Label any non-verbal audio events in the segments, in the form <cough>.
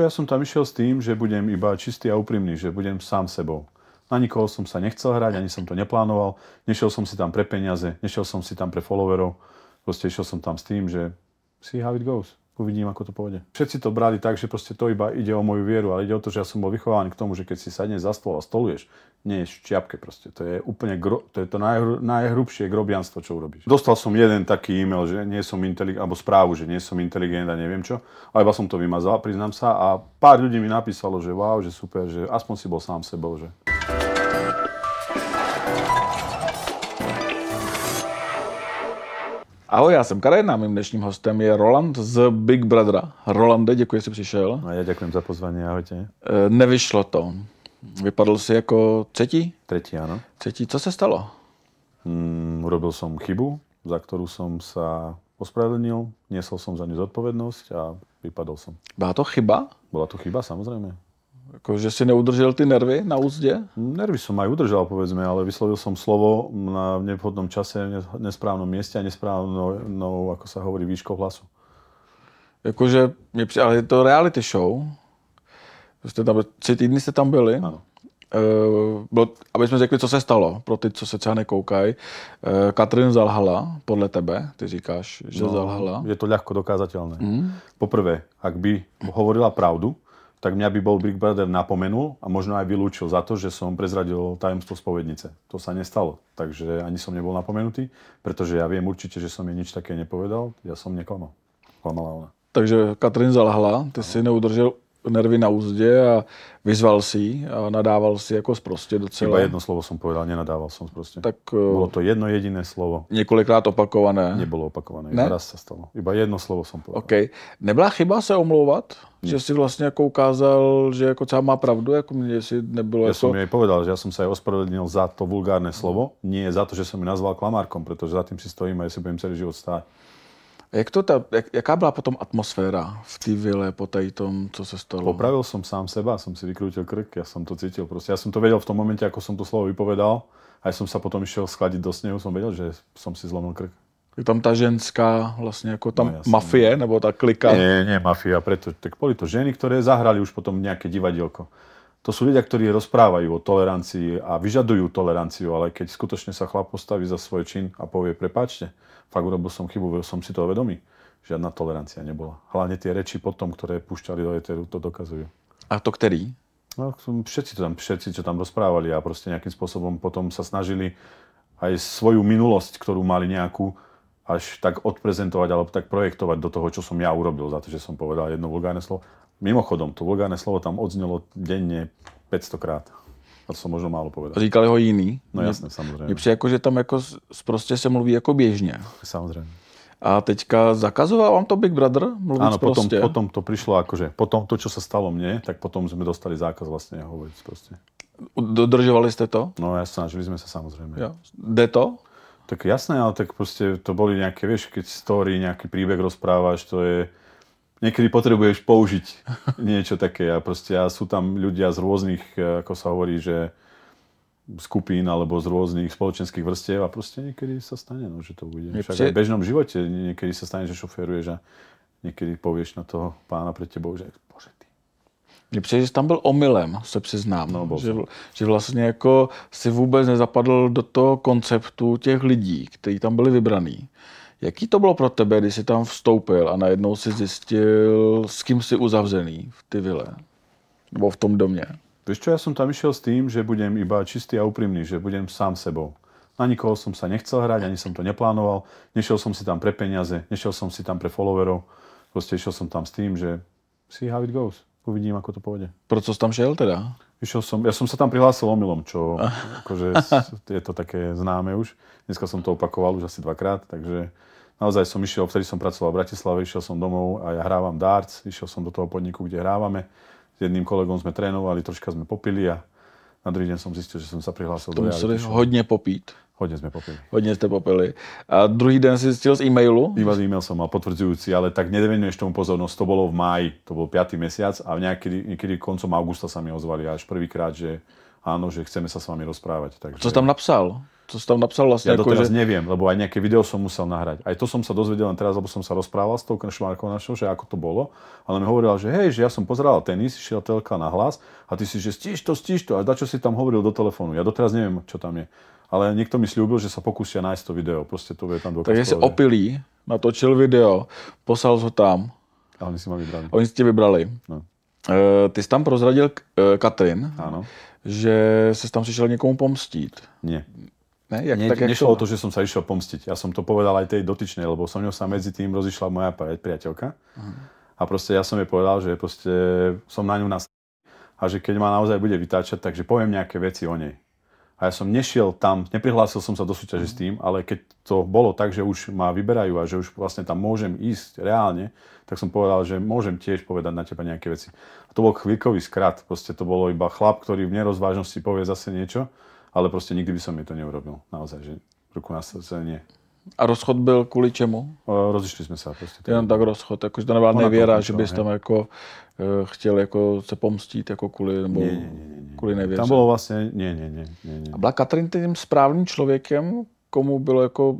Ja som tam išiel s tým, že budem iba čistý a úprimný, že budem sám sebou. Na nikoho som sa nechcel hrať, ani som to neplánoval. Nešiel som si tam pre peniaze, nešiel som si tam pre followerov. Proste išiel som tam s tým, že see how it goes. Uvidím, ako to pôjde. Všetci to brali tak, že proste to iba ide o moju vieru, ale ide o to, že ja som bol vychovaný k tomu, že keď si sadneš za stôl a stoluješ, nie je v čiapke proste. To je úplne gro, to, je to najhr, najhrubšie grobianstvo, čo urobíš. Dostal som jeden taký e-mail, že nie som inteligent, alebo správu, že nie som inteligent a neviem čo, ale iba som to vymazal, priznám sa, a pár ľudí mi napísalo, že wow, že super, že aspoň si bol sám sebou, že Ahoj, já jsem Karen a mým dnešním hostem je Roland z Big Brothera. Rolande, děkuji, že jsi přišel. a ja ďakujem za pozvanie, ahojte. E, Nevyšlo to. Vypadl si jako třetí? Tretí, áno. Třetí. Co se stalo? Mm, urobil som chybu, za ktorú som sa ospravedlnil, niesol som za ňu zodpovednosť a vypadol som. Byla to chyba? Bola to chyba, samozrejme. Jako, že si neudržel ty nervy na úzdě? Nervy som aj udržal, povedzme, ale vyslovil som slovo na nevhodnom čase, nesprávnom mieste a nesprávnou, no, ako sa hovorí, výškou hlasu. Jakože, ale je to reality show. Jste tam, tři týdny jste tam byli. Áno. Uh, bylo, aby jsme řekli, co se stalo, pro ty, co se třeba nekoukají. Uh, Katrin zalhala, podle tebe, ty říkáš, že no, zalhala. Je to ľahko dokázateľné. Mm. Poprvé, ak by hovorila pravdu, tak mňa by bol Big Brother napomenul a možno aj vylúčil za to, že som prezradil tajomstvo spovednice. To sa nestalo, takže ani som nebol napomenutý, pretože ja viem určite, že som jej nič také nepovedal, ja som neklamal. Klamala ona. Takže Katrin zalhla, ty si neudržel nervy na úzdě a vyzval si ji a nadával si jako sprostě docela. Iba jedno slovo som povedal, nenadával som proste. Tak Bolo uh, to jedno jediné slovo, několikrát opakované. nebolo opakované. Ne? Raz sa stalo. Iba jedno slovo som povedal. OK. Nebyla chyba se omlouvat? Že si vlastně jako ukázal, že jako třeba má pravdu? Jako mě si nebylo Ja jako... som jej povedal, že ja som sa aj ospravedlnil za to vulgárne slovo, nie za to, že som ju nazval klamárkom, pretože za tým si stojím a ja si budem celý život stáť. Jak to ta, jak, jaká byla potom atmosféra v té vile po tady tom, co se stalo? Popravil som sám seba, som si vykrútil krk, ja som to cítil proste. Ja som to vedel v tom momente, ako som to slovo vypovedal, aj som sa potom išiel skladiť do snehu, som vedel, že som si zlomil krk. Je tam ta ženská, vlastně jako tam No, mafie, nebo ta klika. Nie, nie, mafia, preto, tak boli to ženy, ktoré zahrali už potom nejaké divadielko. To sú ľudia, ktorí rozprávajú o tolerancii a vyžadujú toleranciu, ale keď skutočne sa chlap postaví za svoj čin a povie, prepáčte, fakt urobil som chybu, som si toho vedomý. Žiadna tolerancia nebola. Hlavne tie reči potom, ktoré púšťali do eteru, to dokazujú. A to který? No, všetci, to tam, všetci, čo tam rozprávali a proste nejakým spôsobom potom sa snažili aj svoju minulosť, ktorú mali nejakú, až tak odprezentovať alebo tak projektovať do toho, čo som ja urobil za to, že som povedal jedno vulgárne slovo. Mimochodom, to vulgárne slovo tam odznelo denne 500 krát. To som možno málo povedal. Říkali ho jiný. No Mně- jasné, Mně přijde jako, že tam jako prostě se mluví jako běžně. Samozrejme. A teďka zakazoval vám to Big Brother mluvit Áno, potom, potom to prišlo akože, potom to, čo sa stalo mne, tak potom sme dostali zákaz vlastne hovoriť proste. Dodržovali jste to? No ja snažili sme sa samozrejme. Jo. Jde to? Tak jasné, ale tak proste to boli nejaké, vieš, keď story, nejaký príbeh rozprávaš, to je... Niekedy potrebuješ použiť niečo také a proste a sú tam ľudia z rôznych, eh, ako sa hovorí, že skupín alebo z rôznych spoločenských vrstiev a proste niekedy sa stane, no, že to bude. Však aj v bežnom živote niekedy sa stane, že šoféruješ a niekedy povieš na toho pána pred tebou, že bože ty. Mně přijde, že tam byl omylem, se přiznám. No, že, že vlastně jako si vůbec nezapadl do toho konceptu těch lidí, kteří tam byli vybraný. Jaký to bylo pro tebe, když jsi tam vstoupil a najednou si zjistil, s kým jsi uzavřený v ty vile? Nebo v tom domě? Vieš čo, ja som tam išiel s tým, že budem iba čistý a úprimný, že budem sám sebou. Na nikoho som sa nechcel hrať, ani som to neplánoval. Nešiel som si tam pre peniaze, nešiel som si tam pre followerov. Proste išiel som tam s tým, že see how it goes. Uvidím, ako to pôjde. Pro co jsi tam šel teda? Išiel som, ja som sa tam prihlásil omylom, čo <laughs> akože je to také známe už. Dneska som to opakoval už asi dvakrát, takže naozaj som išiel, vtedy som pracoval v Bratislave, išiel som domov a ja hrávam darts, išiel som do toho podniku, kde hrávame. S jedným kolegom sme trénovali, troška sme popili a na druhý deň som zistil, že som sa prihlásil To do reality show. hodně popít. Hodne sme popili. Hodně jste popili. A druhý den si zjistil z e-mailu, Iba e-mail som mal potvrdzujúci, ale tak nevenuješ tomu pozornosť. To bolo v máji, to bol 5. mesiac a niekedy, niekedy koncom augusta sa mi ozvali až prvýkrát, že áno, že chceme sa s vami rozprávať. Takže... co tam napsal? Co jsi tam napsal vlastně? Ja jako, doteraz že... neviem, lebo aj nejaké video som musel nahrať. Aj to som sa dozvedel len teraz, lebo som sa rozprával s tou Šmarkou našou, že ako to bolo. Ale mi hovorila, že hej, že ja som pozeral tenis, šiel telka na hlas a ty si, že stíš to, stíš to. A dačo si tam hovoril do telefónu. Ja doteraz neviem, čo tam je. Ale niekto mi slúbil, že sa pokúsia nájsť to video. Proste to bude tam dokaz. Takže si opilý, natočil video, poslal ho tam, A oni si ma vybrali. oni si tě vybrali. No. Eh, Ty jsi tam prozradil eh, Katrin, Áno. že jsi tam přišel někomu pomstít. Nie. Ne? Jak, Nie, tak, nešlo o to, že som sa išiel pomstiť. Ja som to povedal aj tej dotyčnej, lebo som ňou sa medzi tým rozišla moja pri- priateľka. A proste ja som jej povedal, že proste som na ňu nas a že keď ma naozaj bude vytáčať, takže poviem nejaké veci o nej. A ja som nešiel tam, neprihlásil som sa do súťaže s tým, ale keď to bolo tak, že už ma vyberajú a že už vlastne tam môžem ísť reálne, tak som povedal, že môžem tiež povedať na teba nejaké veci. A to bol chvíľkový skrat, proste to bolo iba chlap, ktorý v nerozvážnosti povie zase niečo, ale proste nikdy by som jej to neurobil. Naozaj, že ruku na srdce nie. A rozchod byl kvůli čemu? Rozišli sme sa proste. Jenom tak rozchod, jakože to nebyla to nevěra, že bys hej. tam jako eh, chtěl jako se pomstít jako kvůli, nebo Nie, nie, nie, nie, kvůli nevěře. Tam bolo nie, nie, nie, nie, nie. A byla Katrin tím správným člověkem, komu bylo jako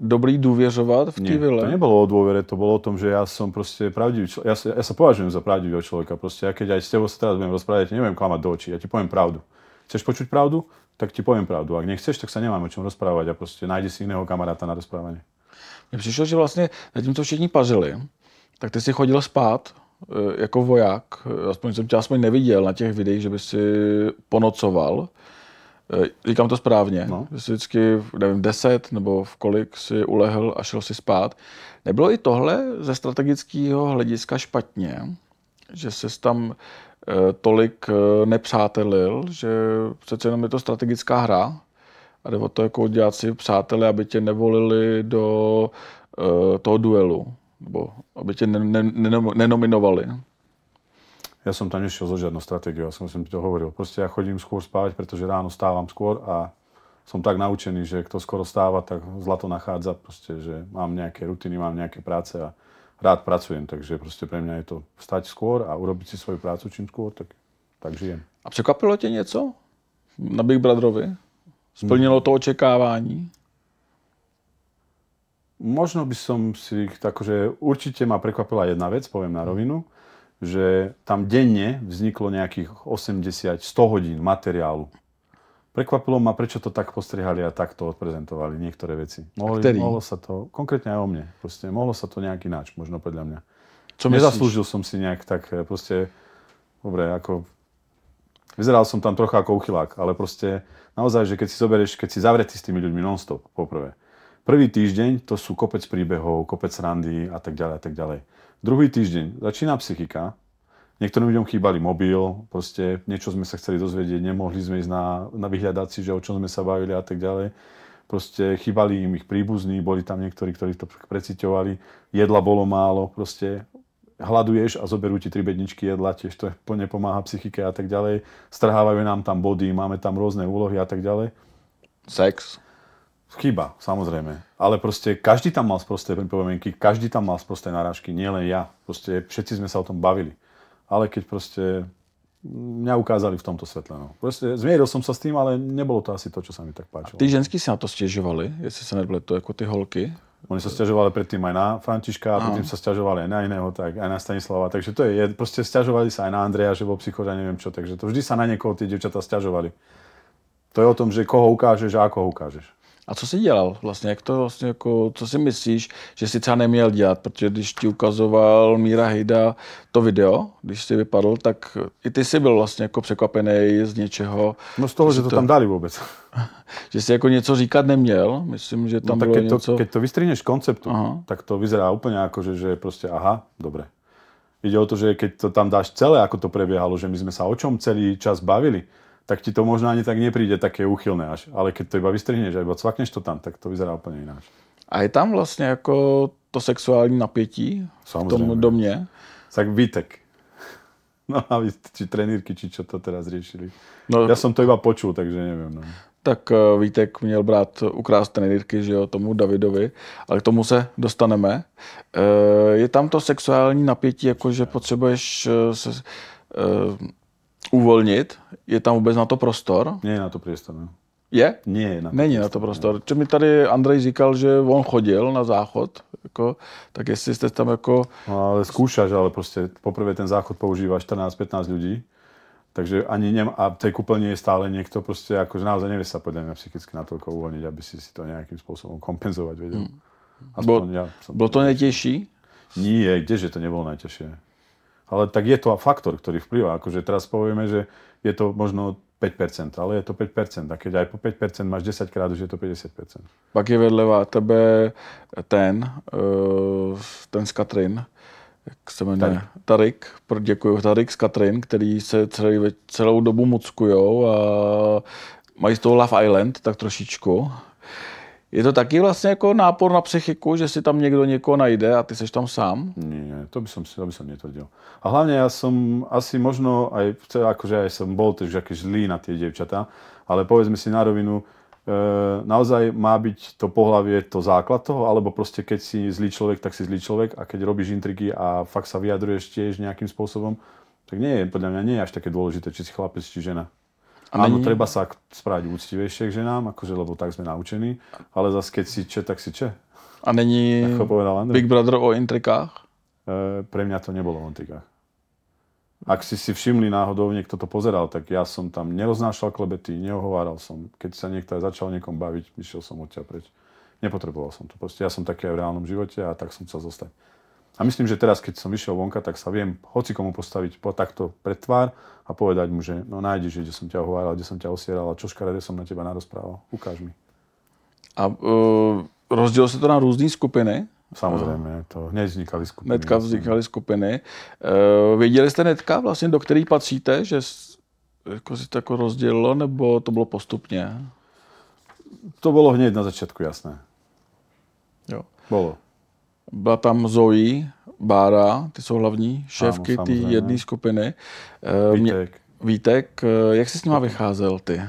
dobrý důvěřovat v té vile? to nebolo o dôvere, to bolo o tom, že ja som proste pravdivý človek. Ja, sa- ja sa považujem za pravdivého človeka. Proste ja keď aj s tebou sa teraz budem rozprávať, nebudem klamať do očí, ja ti poviem pravdu. Chceš počuť pravdu? Tak ti poviem pravdu. Ak nechceš, tak sa nemáme o čom rozprávať a proste nájdi si iného kamaráta na rozprávanie. Mně přišlo, že vlastně zatímco všichni pařili, tak ty si chodil spát eh, jako voják. Eh, Aspoň jsem tě aspoň neviděl na těch videích, že by si ponocoval. Eh, Říkám to správně. No. Že jsi vždycky, nevím, deset nebo v kolik si ulehl a šel si spát. Nebylo i tohle ze strategického hlediska špatně, že jsi tam tolik eh, nepřátelil, že přece jenom je to strategická hra a jde o to jako dělat si přátele, aby tě nevolili do uh, toho duelu, nebo aby tě ne, ne, ne, nenominovali. Ja som tam nešiel so žiadnou stratégiou, ja som, ti to hovoril. Proste ja chodím skôr spávať, pretože ráno stávam skôr a som tak naučený, že kto skoro stáva, tak zlato nachádza. Proste, že mám nejaké rutiny, mám nejaké práce a rád pracujem. Takže proste pre mňa je to vstať skôr a urobiť si svoju prácu čím skôr, tak, tak žijem. A překvapilo tě něco na Big Brotherovi? Splnilo to očekávání? Možno by som si, takže určite ma prekvapila jedna vec, poviem na rovinu, že tam denne vzniklo nejakých 80, 100 hodín materiálu. Prekvapilo ma, prečo to tak postrihali a takto odprezentovali niektoré veci. Mohli, mohlo sa to, konkrétne aj o mne, proste, mohlo sa to nejak ináč, možno podľa mňa. Myslíš? Nezaslúžil som si nejak tak, eh, proste, dobre, ako, vyzeral som tam trocha ako uchylák, ale proste, naozaj, že keď si zoberieš, keď si zavretý s tými ľuďmi non-stop, poprvé. Prvý týždeň to sú kopec príbehov, kopec randy a tak ďalej a tak ďalej. Druhý týždeň začína psychika, niektorým ľuďom chýbali mobil, proste niečo sme sa chceli dozvedieť, nemohli sme ísť na, na vyhľadací, že o čom sme sa bavili a tak ďalej. Proste chýbali im ich príbuzní, boli tam niektorí, ktorí to preciťovali, jedla bolo málo, proste hľaduješ a zoberú ti tri bedničky jedla, tiež to nepomáha psychike a tak ďalej. Strhávajú nám tam body, máme tam rôzne úlohy a tak ďalej. Sex. Chyba, samozrejme. Ale proste každý tam mal sprosté pripomienky, každý tam mal sprosté narážky, nielen ja. Proste všetci sme sa o tom bavili. Ale keď proste mňa ukázali v tomto svetle. No. Proste zmieril som sa s tým, ale nebolo to asi to, čo sa mi tak páčilo. Ty ženský si na to stěžovali, jestli se nebyly to jako ty holky. Oni sa stiažovali predtým aj na Františka, a predtým sa stiažovali aj na iného, tak aj na Stanislava. Takže to je, je proste stiažovali sa aj na Andreja, že bol psychož a neviem čo. Takže to vždy sa na niekoho tie devčatá stiažovali. To je o tom, že koho ukážeš a ako ho ukážeš. A co jsi dělal vlastně? Jak to vlastně jako, co si myslíš, že si třeba neměl dělat? Protože když ti ukazoval Míra Hejda to video, když si vypadl, tak i ty jsi byl vlastně jako překvapený z něčeho, No z toho, že to tam dali vôbec. <laughs> že jsi jako něco říkat neměl. Myslím, že No tam tak bylo keď to, něco... keď to vystrihneš z konceptu, Aha. tak to vyzerá úplne ako, že, že proste aha, dobre. Ide o to, že keď to tam dáš celé, ako to prebiehalo, že my sme sa o čom celý čas bavili, tak ti to možno ani tak nepríde také úchylné až. Ale keď to iba vystrihneš a iba cvakneš to tam, tak to vyzerá úplne ináč. A je tam vlastně jako to sexuální napětí v tom domě? Tak Vitek. <laughs> No a vy, či trenírky, či čo to teraz riešili. No, Ja som to iba počul, takže neviem. No. tak eh, Vítek měl brát ukrást trenýrky, že jo, tomu Davidovi, ale k tomu se dostaneme. Eh, Je tam to sexuální napětí, jako že potřebuješ eh, se eh, uvolnit? Je tam vůbec na to prostor? Je na to priestor. No. Je? Nie je na to Není na to prostor. Či mi tady Andrej říkal, že on chodil na záchod, jako, tak jestli jste tam jako... No ale skúšaš, ale proste poprvé ten záchod používa 14-15 ľudí. Takže ani nem, a tej kúpeľni je stále niekto proste, akože naozaj nevie sa podľa mňa psychicky natoľko uvoľniť, aby si si to nejakým spôsobom kompenzovať vedel. Aspoň Bolo, ja som... bylo to nejtěžší? Nie, kdeže to nebolo najťažšie. Ale tak je to faktor, ktorý vplyvá. Akože teraz povieme, že je to možno 5%, ale je to 5%. A keď aj po 5% máš 10 krát, už je to 50%. Pak je vás- tebe ten, eh, ten z Katrin, jak se jmenuje? Tarik. Tarik. Děkuji, Tarik z Katrin, který se celý, celou dobu muckujou a mají z toho Love Island tak trošičku. Je to taky vlastně jako nápor na psychiku, že si tam někdo někoho najde a ty seš tam sám? Nie, to by som, to by som netvrdil. A hlavne ja som asi možno aj, akože aj som bol tiež aký zlý na tie dievčatá, ale povedzme si na rovinu, e, naozaj má byť to pohlavie to základ toho, alebo proste keď si zlý človek, tak si zlý človek a keď robíš intriky a fakt sa vyjadruješ tiež nejakým spôsobom, tak nie je, podľa mňa nie je až také dôležité, či si chlapec, či žena. A Áno, není- treba sa správať úctivejšie k ženám, akože, lebo tak sme naučení, ale zase keď si če, tak si če. A není. Big Brother o intrikách? E, pre mňa to nebolo o intrikách. Ak si si všimli náhodou, niekto to pozeral, tak ja som tam neroznášal klebety, neohováral som. Keď sa niekto aj začal niekom baviť, išiel som odtiaľ preč. Nepotreboval som to. Proste ja som taký aj v reálnom živote a tak som chcel zostať. A myslím, že teraz, keď som vyšiel vonka, tak sa viem hoci komu postaviť po takto pred tvár a povedať mu, že no nájdeš, kde som ťa ohováral, kde som ťa osieral čo škaredé som na teba narozprával. Ukáž mi. A uh, rozdělilo se to na různé skupiny? Samozrejme, to hneď vznikali skupiny. Netka vznikaly skupiny. Uh, věděli jste netka vlastně, do kterých patříte, že jako si to jako rozdělilo, nebo to bylo postupně? To bolo hneď na začiatku jasné. Jo. Bolo. Byla tam Zoe, Bára, ty jsou hlavní šéfky té samozřejmě. jedné skupiny. Mě- Vítek. Vítek, eh, jak jsi s nima vycházel ty?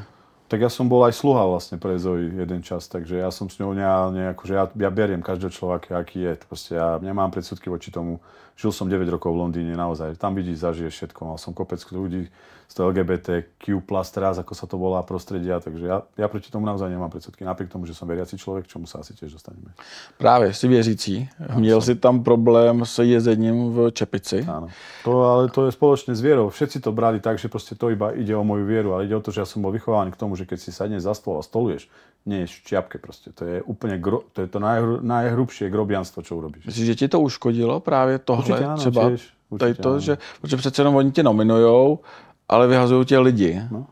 Tak ja som bol aj sluha vlastne pre Zoe jeden čas, takže ja som s ňou neálne, akože ja, ja beriem každého človeka, aký je. Proste ja nemám predsudky voči tomu. Žil som 9 rokov v Londýne, naozaj. Tam vidíš, zažiješ všetko. Mal som kopec ľudí z toho LGBTQ+, teraz, ako sa to volá, prostredia, takže ja, ja proti tomu naozaj nemám predsudky. Napriek tomu, že som veriaci človek, čomu sa asi tiež dostaneme. Právě, jsi věřící. Měl jsi tam problém s jezením v Čepici. Áno. To, ale to je spoločne s vierou. Všetci to brali tak, že proste to iba ide o moju vieru, ale ide o to, že ja som bol vychovaný k tomu, že keď si sadneš za stôl a stoluješ, nie ješ v čiapke proste. To je úplne gro, to, je to najhru, najhrubšie grobianstvo, čo urobíš. Myslíš, že ti to uškodilo právě tohle? Určitě ano, třeba tiež. Určitě to, ano. že, protože přece jenom oni tě nominujou, ale vyhazují tě lidi. No.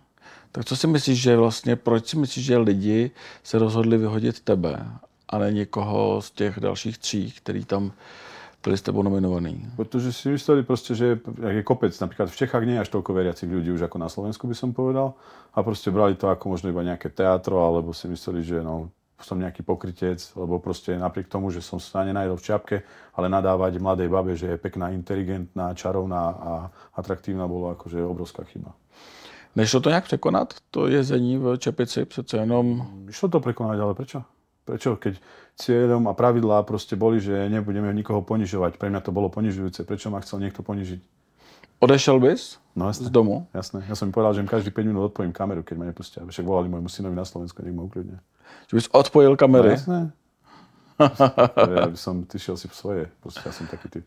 Tak co si myslíš, že vlastně, proč si myslíš, že lidi se rozhodli vyhodit tebe a ne někoho z těch dalších tří, který tam byli s tebou nominovaný? Pretože si mysleli proste, že je kopec, napríklad v Čechách nie je až toľko veriacich ľudí už ako na Slovensku by som povedal a proste brali to ako možno iba nejaké teatro, alebo si mysleli, že no, som nejaký pokrytec, lebo proste napriek tomu, že som sa nenajdol v čiapke, ale nadávať mladej babe, že je pekná, inteligentná, čarovná a atraktívna, bolo akože obrovská chyba. Nešlo to nějak překonat, to jezení v Čepici? Přece jenom Išlo to prekonať, ale prečo? Prečo? Keď cieľom a pravidlá proste boli, že nebudeme nikoho ponižovať. Pre mňa to bolo ponižujúce. Prečo ma chcel niekto ponižiť? odešel bys No z jasné. domu? Jasné. Ja som im povedal, že im každý 5 minút odpojím kameru, keď ma nepustia. Však volali môjmu synovi na Slovensku, nech ma ukľudne. Že bys odpojil No, kamery? jasné. <laughs> ja by som, ty šiel si v svoje. Proste ja som taký typ.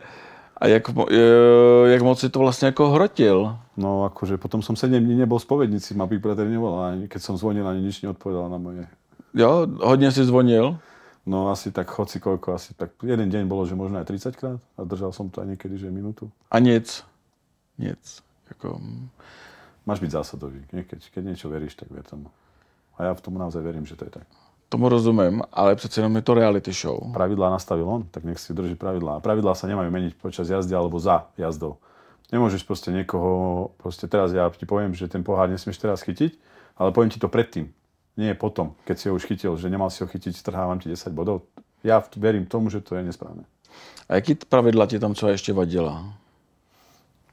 A jak, e, jak moc si to vlastně jako hrotil? No akože potom som 7 dní nebol spovednici, ma Big Brother nevolal, ani keď som zvonil, ani nič neodpovedal na moje. Jo, hodně si zvonil? No asi tak hoci koľko, asi tak jeden deň bolo, že možno aj 30 krát a držal som to aj niekedy, že minútu. A nic. Nic. Jako, mm. Máš byť zásadový. Niekedy, keď niečo veríš, tak ver tomu. A ja v tomu naozaj verím, že to je tak. tomu rozumím, ale přece jenom je to reality show. Pravidlá nastavil on, tak nech si drží pravidlá. A pravidlá sa nemajú meniť počas jazdy alebo za jazdou. Nemôžeš proste niekoho, proste teraz ja ti poviem, že ten pohár nesmieš teraz chytiť, ale poviem ti to predtým. Nie potom, keď si ho už chytil, že nemal si ho chytiť, strhávam ti 10 bodov. Ja verím tomu, že to je nesprávne. A jaký t- pravidla ti tam třeba ještě vadila?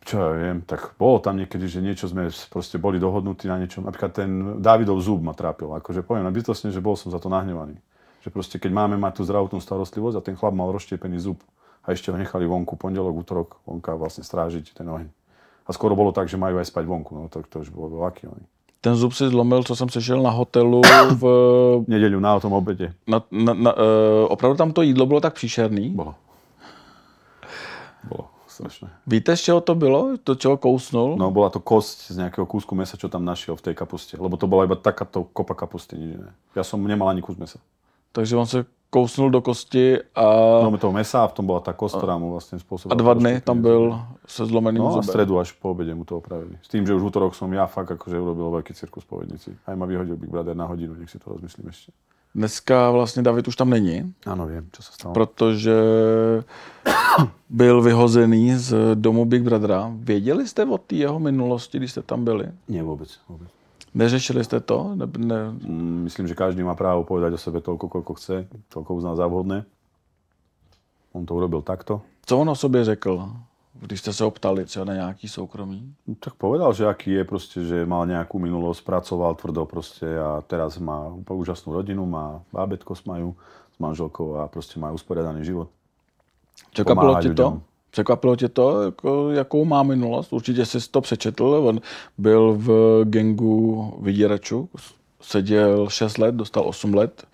Čo ja viem, tak bolo tam niekedy, že niečo sme proste boli dohodnutí na niečom. Napríklad ten Dávidov zub ma trápil. Akože poviem na bytostne, že bol som za to nahnevaný. Že proste keď máme mať tú zdravotnú starostlivosť a ten chlap mal rozštiepený zub a ešte ho nechali vonku pondelok, útorok, vonka vlastne strážiť ten oheň. A skoro bolo tak, že majú aj spať vonku, no to, to už bolo veľký oheň. Ten zub si zlomil, co jsem sešel na hotelu v... <coughs> Nedeľu na tom obede. Na, na, na, uh, opravdu tam to jídlo bylo tak příšerný. Bolo. Bolo strašné. Víte, z čeho to bylo? To, čeho kousnul? No bola to kosť z nejakého kúsku mesa, čo tam našiel v tej kapuste. Lebo to bola iba takáto kopa kapusty, nič iné. Ja som nemal ani kus mesa. Takže on se kousnul do kosti a, No toho mesa a v tom bola tá kost, ktorá mu vlastne a spôsobila. dva trošku dny tam byl se zlomeným No a stredu až po obede mu to opravili. S tým, že už v útorok som ja fakt akože urobil veľký cirkus po vednici. Aj ma vyhodil Big Brother na hodinu, nech si to rozmyslím ešte. Dneska vlastně David už tam není, Áno, viem, čo sa stalo. protože byl vyhozený z domu Big Brothera. Věděli jste o té jeho minulosti, když jste tam byli? Nie, vôbec. vôbec. Neřešili jste to? Ne, ne, Mm, Myslím, že každý má právo povedať o sebe toľko, koľko chce, toľko uzná za vhodné. On to urobil takto. co on o sobě řekl, když jste se optali třeba na nějaký soukromí? No, Tak povedal, že aký je proste, že mal nejakú minulosť, pracoval tvrdo proste a teraz má úplne úžasnú rodinu, má bábetko s majú, s manželkou a proste má usporiadaný život. Pomáhá tě to? Překvapilo tě to, jako, jakou má minulost? Určitě jsi to přečetl. On byl v gengu vydíračů, seděl 6 let, dostal 8 let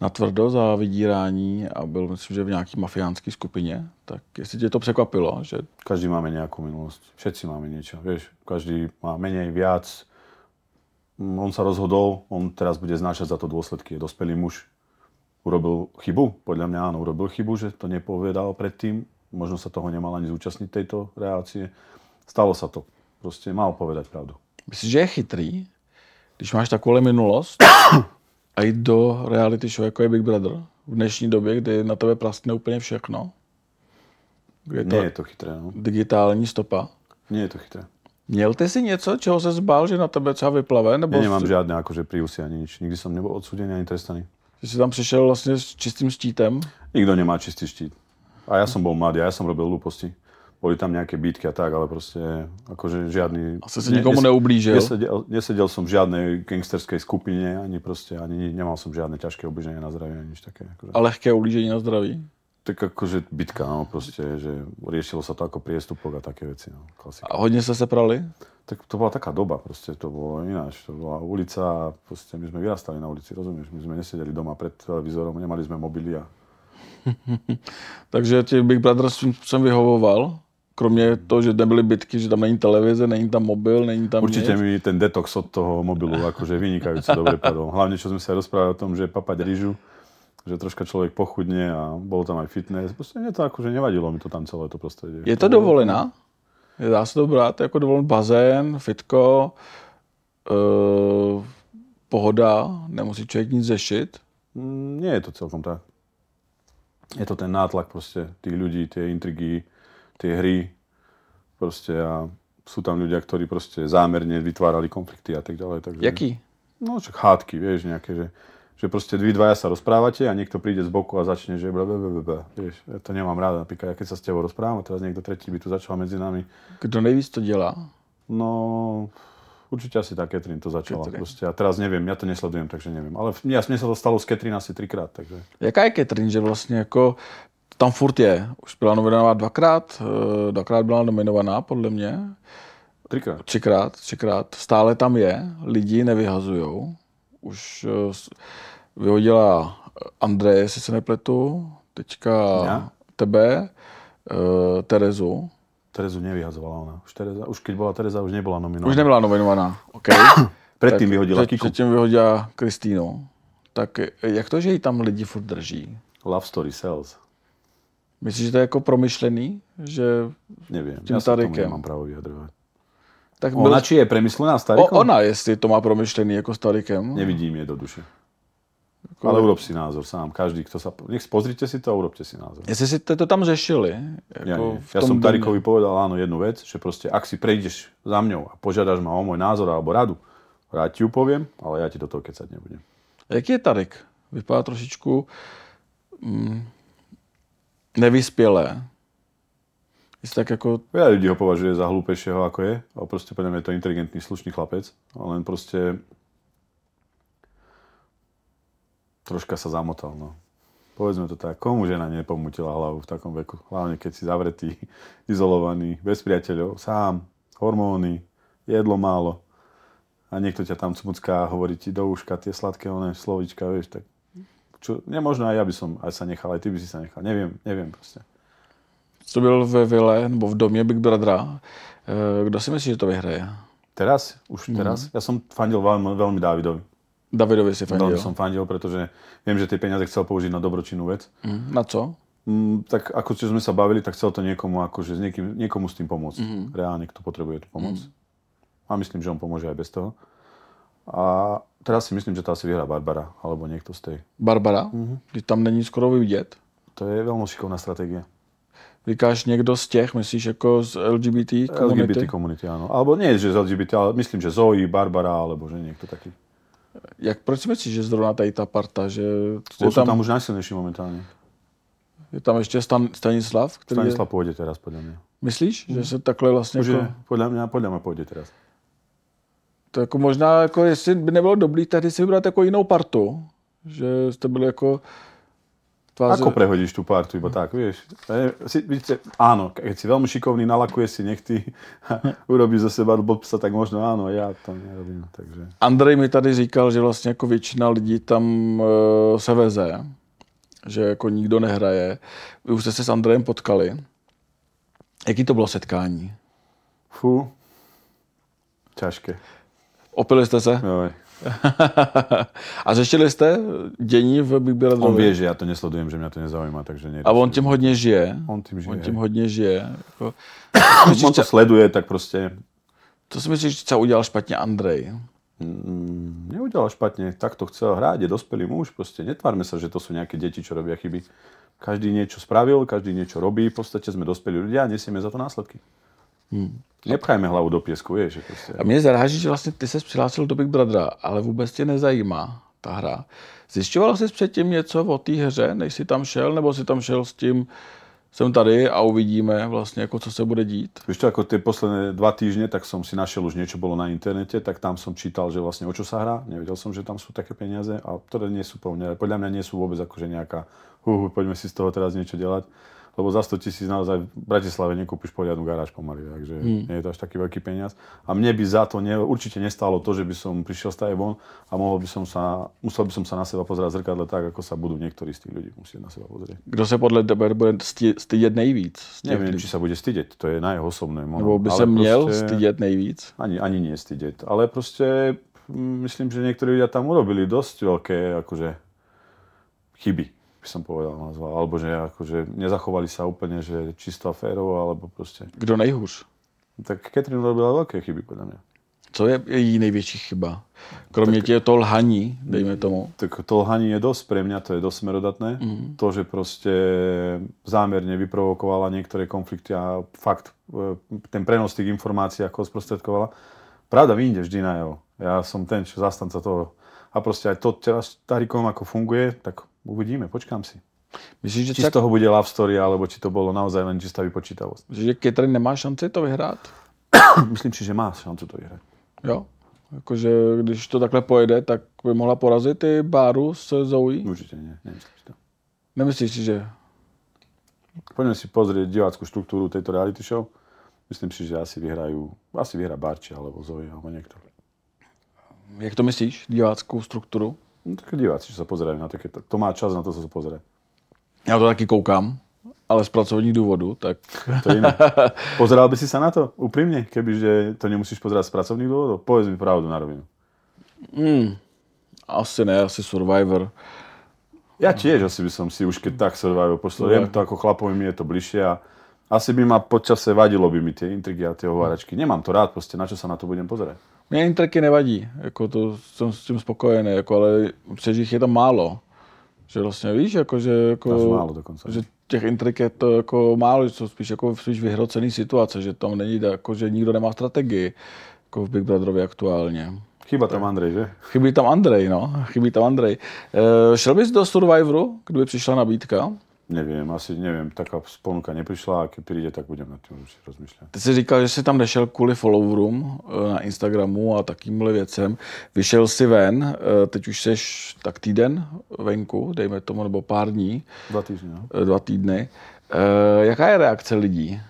na tvrdo za vydírání a byl, myslím, že v nějaký mafiánské skupině. Tak jestli tě to překvapilo, že Každý máme nejakú minulosť. Všetci máme niečo. Vieš, každý má menej, viac. On sa rozhodol, on teraz bude znášať za to dôsledky. Je dospelý muž. Urobil chybu? Podľa mňa áno, urobil chybu, že to nepovedal predtým. Možno sa toho nemal ani zúčastniť tejto reácie. Stalo sa to. Proste mal povedať pravdu. myslíš, že je chytrý, když máš takovou minulost <coughs> a jít do reality show, jako je Big Brother, v dnešní době, kdy na tebe praskne úplně všechno, kde je to Nie je to chytré, no. digitální stopa, Nie je to chytré. Měl ty si něco, čeho se zbál, že na tebe třeba vyplave? Nebo Ja nemám jsi- žiadne akože príusy ani nič. Nikdy som nebol odsúdený ani trestaný. že jsi tam přišel vlastně s čistým štítem? Nikto nemá čistý štít. A ja som bol mladý, a ja som robil hlúposti. Boli tam nejaké býtky a tak, ale proste akože žiadny... Asi si nikomu neublížil. Nesedel, nesedel som v žiadnej gangsterskej skupine, ani proste, ani nemal som žiadne ťažké obliženie na zdravie, ani nič také. Akože. A lehké ublížení na zdraví? Tak akože bitka, no proste, že riešilo sa to ako priestupok a také veci, no, klasika. A hodně se seprali? Tak to bola taká doba, proste to bolo ináč. To bola ulica a proste my sme vyrastali na ulici, rozumieš? My sme nesedeli doma pred televízorom, nemali sme mobily a <laughs> Takže ti Big Brother svým způsobem vyhovoval? Kromě toho, že nebyly bitky, že tam není televize, není tam mobil, není tam Určite nic. mi ten detox od toho mobilu akože vynikajúco dobre padol. Hlavne, čo sme sa rozprávali o tom, že papať rýžu, že troška človek pochudne a bolo tam aj fitness. Proste mne to akože nevadilo mi to tam celé to prostredie. Je to dovolená? Dá se to brát jako dovolen bazén, fitko, uh, pohoda, nemusí člověk nic řešit? Mm, Nie je to celkom tak. Je to ten nátlak proste tých ľudí, tie intrigy, tie hry. Proste a sú tam ľudia, ktorí proste zámerne vytvárali konflikty a tak ďalej. Takže... Jaký? No, však hádky, vieš, nejaké, že, že proste vy dvaja sa rozprávate a niekto príde z boku a začne, že bla, bla, bla, bla. Vieš, ja to nemám rád, napríklad, ja keď sa s tebou rozprávam a teraz niekto tretí by tu začal medzi nami. Kdo nejvíc to dělá? No, určite asi tá Catherine to začala. Catherine. Proste, a teraz neviem, ja to nesledujem, takže neviem. Ale ja, mne sa to stalo s Catherine asi trikrát, takže... Jaká je Catherine, že vlastně jako tam furt je. Už byla nominovaná dvakrát, eh, dvakrát byla nominovaná, podle mě. Trikrát. Třikrát, třikrát. Stále tam je, lidi nevyhazujou. Už eh, vyhodila Andreje, jestli se nepletu, teďka Ja? tebe, eh, Terezu. Terezu nevyhazovala ona. Už, Tereza, už keď bola Tereza, už nebola nominovaná. Už nebyla nominovaná, OK. <coughs> Predtým vyhodila Kiku. Předtím vyhodila Kristýnu. Tak eh, jak to, že ji tam lidi furt drží? Love story sells. Myslíš, že to je jako promyšlený? Že Neviem, Tým ja sa k tomu nemám právo vyjadrovať. tak Ona či je premyslená s o, ona, jestli to má promyšlený jako s Tarikem. Nevidím je do duše. Jako- Ale urob si názor sám. Každý, kto sa... Nech pozrite si to a urobte si názor. Jestli si to, to tam řešili. Jako Ja, nie. ja som. Tarikovi povedal áno jednu vec, že proste ak si prejdeš za mňou a požiadaš ma o môj názor alebo radu, rád ti ju poviem, ale ja ti do toho kecať nebudem. Jak je Tarik? Vypadá trošičku mm, nevyspělé. Jestli tak jako, Veľa ľudí ho považuje za hlúpejšieho ako je, ale proste podľa mňa je to inteligentný, slušný chlapec, ale len proste troška sa zamotal, no. Povedzme to tak, komu žena nepomutila hlavu v takom veku? Hlavne keď si zavretý, <laughs> izolovaný, bez priateľov, sám, hormóny, jedlo málo. a niekto ťa tam cmucká a hovorí ti do uška tie sladké oné slovička, vieš, tak čo, nemožno aj ja by som aj sa nechal, aj ty by si sa nechal. Neviem, neviem proste. To byl ve vile, nebo v domě Big Brothera. Eh, Kdo si myslí, že to vyhraje? Teraz, už teraz, ja som fandil veľmi, veľmi Dávidovi. Davidovi si Veľmi fandil. som fandil, pretože viem, že tie peniaze chcel použiť na dobročinnú vec. Mm, Na co? Mm, tak ako čo sme sa bavili, tak chcel to niekomu, akože s niekým, niekomu s tým pomôcť. Mm-hmm. Reálne, kto potrebuje tú pomoc. Mm-hmm. A myslím, že on pomôže aj bez toho. A teraz si myslím, že to asi vyhrá Barbara, alebo niekto z tej. Barbara, Mhm. mm-hmm. tam není skoro vidět. To je veľmi šikovná stratégia. Říkáš někdo z těch, myslíš jako z LGBT komunity? LGBT komunity, áno. Alebo nie, že z LGBT, ale myslím, že Zoe, Barbara, alebo že niekto taký. Jak, proč si myslíš, že zrovna tady ta parta, že je tam, tam už najsilnejší momentálne. je tam ještě Stan, Stanislav, který je, Stanislav pôjde teraz, podľa mňa. myslíš, že se takhle vlastně Už jako, je, podľa mňa, podľa mňa pôjde teraz. to jako možná, jako jestli by nebylo dobrý tady si vybrat jako jinou partu, že jste byli jako tváře, Ako prehodíš tú partu, iba tak, vieš. E, Si, vidíte, áno, keď si veľmi šikovný, nalakuje si nechty a <laughs> urobí zo seba blbca, tak možno áno, ja to nerobím. Takže. Andrej mi tady říkal, že vlastně jako většina lidí tam uh, se veze, že jako nikdo nehraje. Vy už jste se s Andrejem potkali. Jaký to bylo setkání? Fú, ťažké. Opili jste se? Joj. <laughs> A řešili jste dění v Big Brotherovi? On vie, že ja to nesledujem, že mňa to nezaujíma, takže nie. A on tím hodně žije. On tým žije. On tím hodně žije. Jako, <coughs> on to sleduje, tak proste to si myslíš, že co udělal špatně Andrej? mm, neudělal špatne, tak to chcel hrať, je dospelý muž, proste netvárme sa, že to sú nejaké deti, čo robia chyby. Každý niečo spravil, každý niečo robí, v podstate sme dospelí ľudia a nesieme za to následky. Hmm. Nepchajme hlavu do piesku, vieš, že proste. A mě zaráží, že vlastně ty se přihlásil do Big Brothera, ale vůbec tě nezajímá ta hra. Zjišťoval jsi předtím něco o té hře, než jsi tam šel, nebo jsi tam šel s tím, jsem tady a uvidíme vlastně, jako co se bude dít? Vieš čo, ako tie posledné dva týždne, tak som si našiel už niečo bolo na internete, tak tam som čítal, že vlastne o čo sa hrá. Nevedel som, že tam sú také peniaze a ktoré nie sú podľa mňa, podľa mňa nie sú vôbec akože nejaká hu, poďme si z toho teraz niečo delať. Lebo za 100 tisíc naozaj v Bratislave nekúpiš poriadnu garáž pomaly, takže hmm. nie je to až taký veľký peniaz. A mne by za to ne, určite nestalo to, že by som prišiel z von a mohol by som sa, musel by som sa na seba pozerať v zrkadle tak, ako sa budú niektorí z tých ľudí musieť na seba pozrieť. Kdo se podle tebe bude stydět nejvíc? Neviem, či sa bude stydeť, to je na jeho osobné. Nebo by se měl stydět nejvíc? Ani, ani nie stydeť. Ale proste mm, myslím, že niektorí ľudia tam urobili dosť veľké akože, chyby, by som povedal, nazval. Alebo že akože nezachovali sa úplne, že čisto a férovo, alebo proste. Kdo nejhůř? Tak Catherine urobila veľké chyby, podľa mňa. Co je její největší chyba? Kromě tě toho lhaní, dejme tomu. Tak to lhanie je dosť pre mňa, to je dosť smerodatné. Mm. To, že proste zámerne vyprovokovala niektoré konflikty a fakt e, ten prenos tých informácií, ako sprostredkovala. Pravda vyjde vždy na jeho. Ja som ten, čo zastanca toho. A proste aj to teraz Tarikom ako funguje, tak uvidíme, počkám si. Myslíš, že, Či z tak, toho bude love story, alebo či to bolo naozaj len čistá vypočítavosť. že Catherine nemá šanci to vyhrát? <coughs> Myslím si, že má šancu to vyhrať. Jo? Jakože když to takhle pojede, tak by mohla porazit i Báru s Zoe. Určite nie. Nemyslím si to. Nemyslíš si, že Poďme si pozrieť diváckú štruktúru tejto reality show. Myslím si, že asi vyhrajú, asi vyhrá Barči alebo Zoe alebo niekto. Jak to myslíš, diváckou strukturu? No, tak diváci, čo sa pozerajú na takéto. To má čas na to, co sa pozerať. Já to taky koukám, ale z pracovních důvodů, tak To iné. Pozeral by si sa na to? Úprimne? Kebyže to nemusíš pozerať z pracovných dôvodov? Povedz mi pravdu na rovinu. hmm, asi ne, asi Survivor. Ja tiež asi by som si už keď tak Survivor poslal. Viem to ako chlapovi, mi je to bližšie a asi by ma počase vadilo by mi tie intrigy a tie hováračky. Nemám to rád, proste na čo sa na to budem pozerať. Mně intriky nevadí, jako to jsem s tím spokojený, jako, ale přežích je tam málo. Že vlastně víš, jako, že, jako, málo dokonca. že těch intrik je to jako málo, že jsou spíš jako spíš vyhrocený situace, že tam není, jako, že nikdo nemá strategii, jako v Big Brotherovi aktuálně. Chyba tam Andrej, že? Chybí tam Andrej, no. Chybí tam Andrej. E, šel bys do Survivoru, kdyby přišla nabídka? Neviem, asi neviem, taká ponuka neprišla a keď príde, tak budem nad tým určite rozmýšľať. Ty jsi říkal, že jsi tam nešel kvůli followerům e, na Instagramu a takýmhle věcem. Vyšel si ven, e, teď už jsi tak týden venku, dejme tomu, nebo pár dní, Dva týždne, no. e, dva týdny. Jaká je reakce lidí?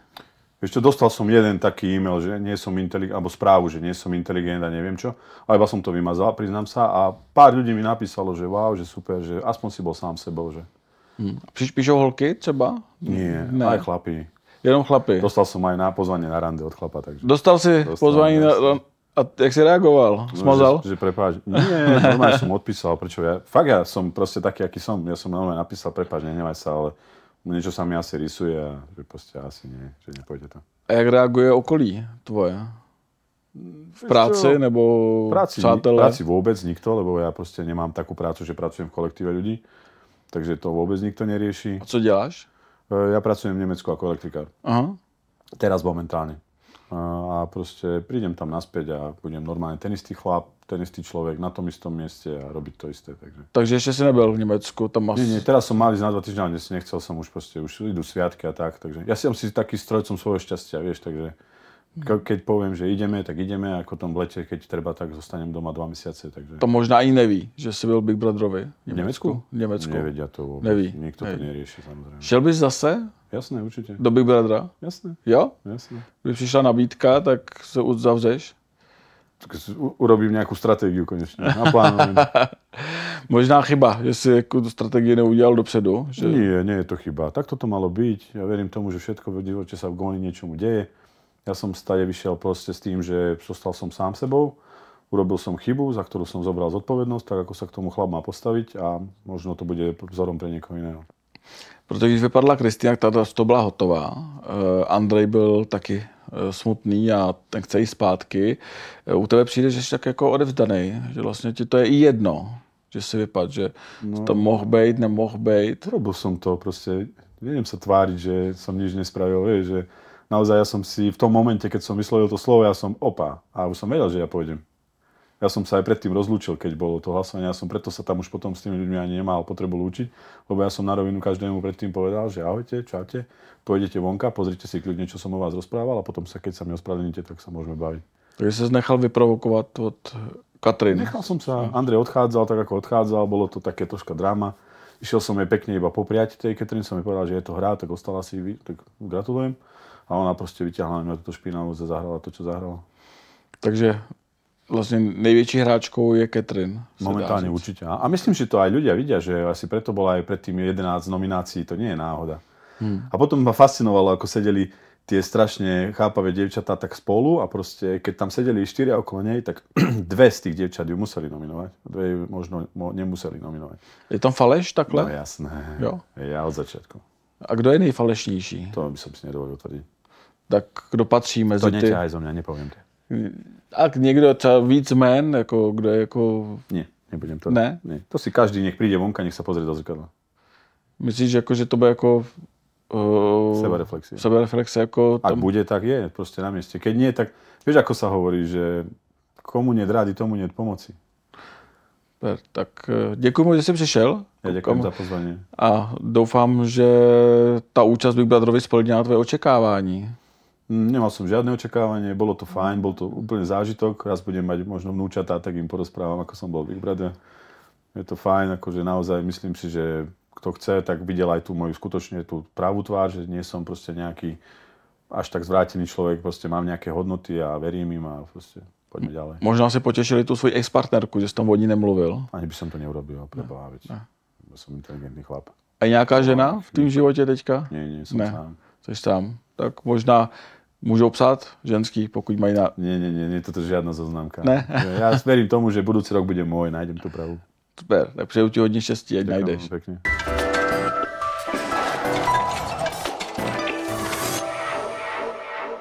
Čo, dostal som jeden taký e-mail, že nie som inteligent, alebo správu, že nie som inteligent a neviem čo. A iba som to vymazal, priznám sa. A pár ľudí mi napísalo, že wow, že super, že aspoň si bol sám sebou, že Hm. Píš, píšou holky třeba? nie, Ne. aj chlapi. Jenom chlapy. Dostal som aj na pozvanie na rande od chlapa, takže... Dostal si Dostal, pozvání na, jasne. a jak si reagoval? Smazal? No, Že, že prepáč. Nie, normálne som odpísal, prečo ja... Fakt ja som proste taký, aký som. Ja som normálne napísal, prepáč, nehnevaj sa, ale niečo sa mi asi rysuje a že proste asi nie, že nepôjde to. A jak reaguje okolí tvoje? V práci čo? nebo V práci, přátelé? práci vôbec nikto, lebo ja proste nemám takú prácu, že pracujem v kolektíve ľudí. Takže to vôbec nikto nerieši. A co děláš? E, Ja pracujem v Nemecku ako elektrikár. Aha. Teraz momentálne. A a proste prídem tam naspäť a budem normálne ten istý chlap, ten istý človek na tom istom mieste a robiť to isté. Takže. Takže ještě si nebyl v Německu, tam asi... Nie, nie, teraz som mal ísť na dva týždňa, ale nechcel som už proste, už idú sviatky a tak, takže ja som si taký strojcom svojho šťastia, vieš, takže keď poviem, že ideme, tak ideme, ako tom v lete, keď treba, tak zostanem doma dva mesiace, takže... To možná i neví, že jsi byl Big Brotherovi. V Nemecku? V Německu. Nevedia to vôbec. Neví. Nikto Hej. to nerieši, samozrejme. Šel bys zase Jasné, určite. do Big Brothera? Jasné, Jo? jasné. Kdyby přišla nabídka, tak se uzavřeš? Si urobím nejakú stratégiu konečne. Naplánujem. <laughs> Možná chyba, že si jako tu strategii neudělal dopředu. Že... Nie, nie je to chyba. Tak to malo byť. Ja verím tomu, že všetko v živote sa kvôli niečomu deje. Ja som stade vyšiel proste s tým, že zostal som sám sebou, urobil som chybu, za ktorú som zobral zodpovednosť, tak ako sa k tomu chlap má postaviť a možno to bude vzorom pre niekoho iného. Protože když vypadla ta- to byla hotová. Eh, Andrej byl taky eh, smutný a ten chce jít zpátky. Eh, U tebe přijde, že jsi tak jako odevzdaný, že vlastně ti to je i jedno, že si vypad, že no. to mohl být, nemohl být. Urobil som to, proste neviem sa tváriť, že som nič nespravil, vieš, že naozaj ja som si v tom momente, keď som vyslovil to slovo, ja som opa a už som vedel, že ja pôjdem. Ja som sa aj predtým rozlúčil, keď bolo to hlasovanie, ja som preto sa tam už potom s tými ľuďmi ani nemal potrebu lúčiť, lebo ja som na rovinu každému predtým povedal, že ahojte, čaute, pôjdete vonka, pozrite si kľudne, čo som o vás rozprával a potom sa, keď sa mi ospravedlníte, tak sa môžeme baviť. Takže se nechal vyprovokovat od Katrin. Nechal som sa, Andrej odchádzal tak, ako odchádzal, bolo to také troška drama. Išiel som jej pekne iba popriať tej Katrin, som jej povedal, že je to hra, tak ostala si, tak gratulujem. A ona proste vyťahla na túto špinavosť a zahrala to, čo zahrala. Takže vlastně největší hráčkou je Katrin. Momentálne určite. A a myslím, že to aj ľudia vidia, že asi preto bola aj predtým 11 nominácií, to nie je náhoda. Hmm. A potom ma fascinovalo, ako sedeli tie strašne chápavé dievčatá tak spolu a proste, keď tam sedeli štyria okolo nej, tak <clears throat> dve z tých dievčat ju museli nominovať. Dve ju možno mo- nemuseli nominovať. Je tam faleš takhle? No jasné. Jo. Ja od začiatku. A kdo je nejfalešnější? To by som si nedovolil tvrdiť. Tak kdo patří mezi To ty? neťahaj zo mňa, nepoviem to. A někdo třeba víc men, jako kdo je jako... Nie, nebudem to. Ne? Nie. To si každý nech príde vonka, nech sa pozrie do zrkadla. Myslíš, jako, že to bude jako... Uh, Sebereflexia. Sebereflexe, jako Ak tam, bude, tak je proste na mieste. Keď nie, tak vieš, ako sa hovorí, že komu nie rádi, tomu nie pomoci. Super, tak eh, děkuji moc, že jsi přišel. Ja ďakujem za pozvanie. A doufám, že ta účast Big Brotherovi splnila tvoje očekávání. Mm, Nemal som žiadne očakávanie, bolo to fajn, bol to úplne zážitok. Raz budem mať možno vnúčatá, tak im porozprávam, ako som bol Big Brother. Je to fajn, akože naozaj myslím si, že kto chce, tak videl aj tú moju skutočne tú pravú tvár, že nie som proste nejaký až tak zvrátený človek, proste mám nejaké hodnoty a verím im a proste poďme ďalej. Možná si potěšili tu svoji ex-partnerku, že tam o ní nemluvil. Ani by som to neurobil, preboha, veď. Som inteligentný chlap. A je nějaká žena v tvém životě teďka? Nie, nie, som Ne. sám. Jsi sám. Tak možná můžou psát ženský, pokud mají na... Nie, nie, nie, nie, toto je žiadna zoznamka. Ne. Ja verím tomu, že budúci rok bude môj, nájdem tú pravú. Super, tak přeju ti hodně štěstí, ať najdeš. Ďakujem pekne.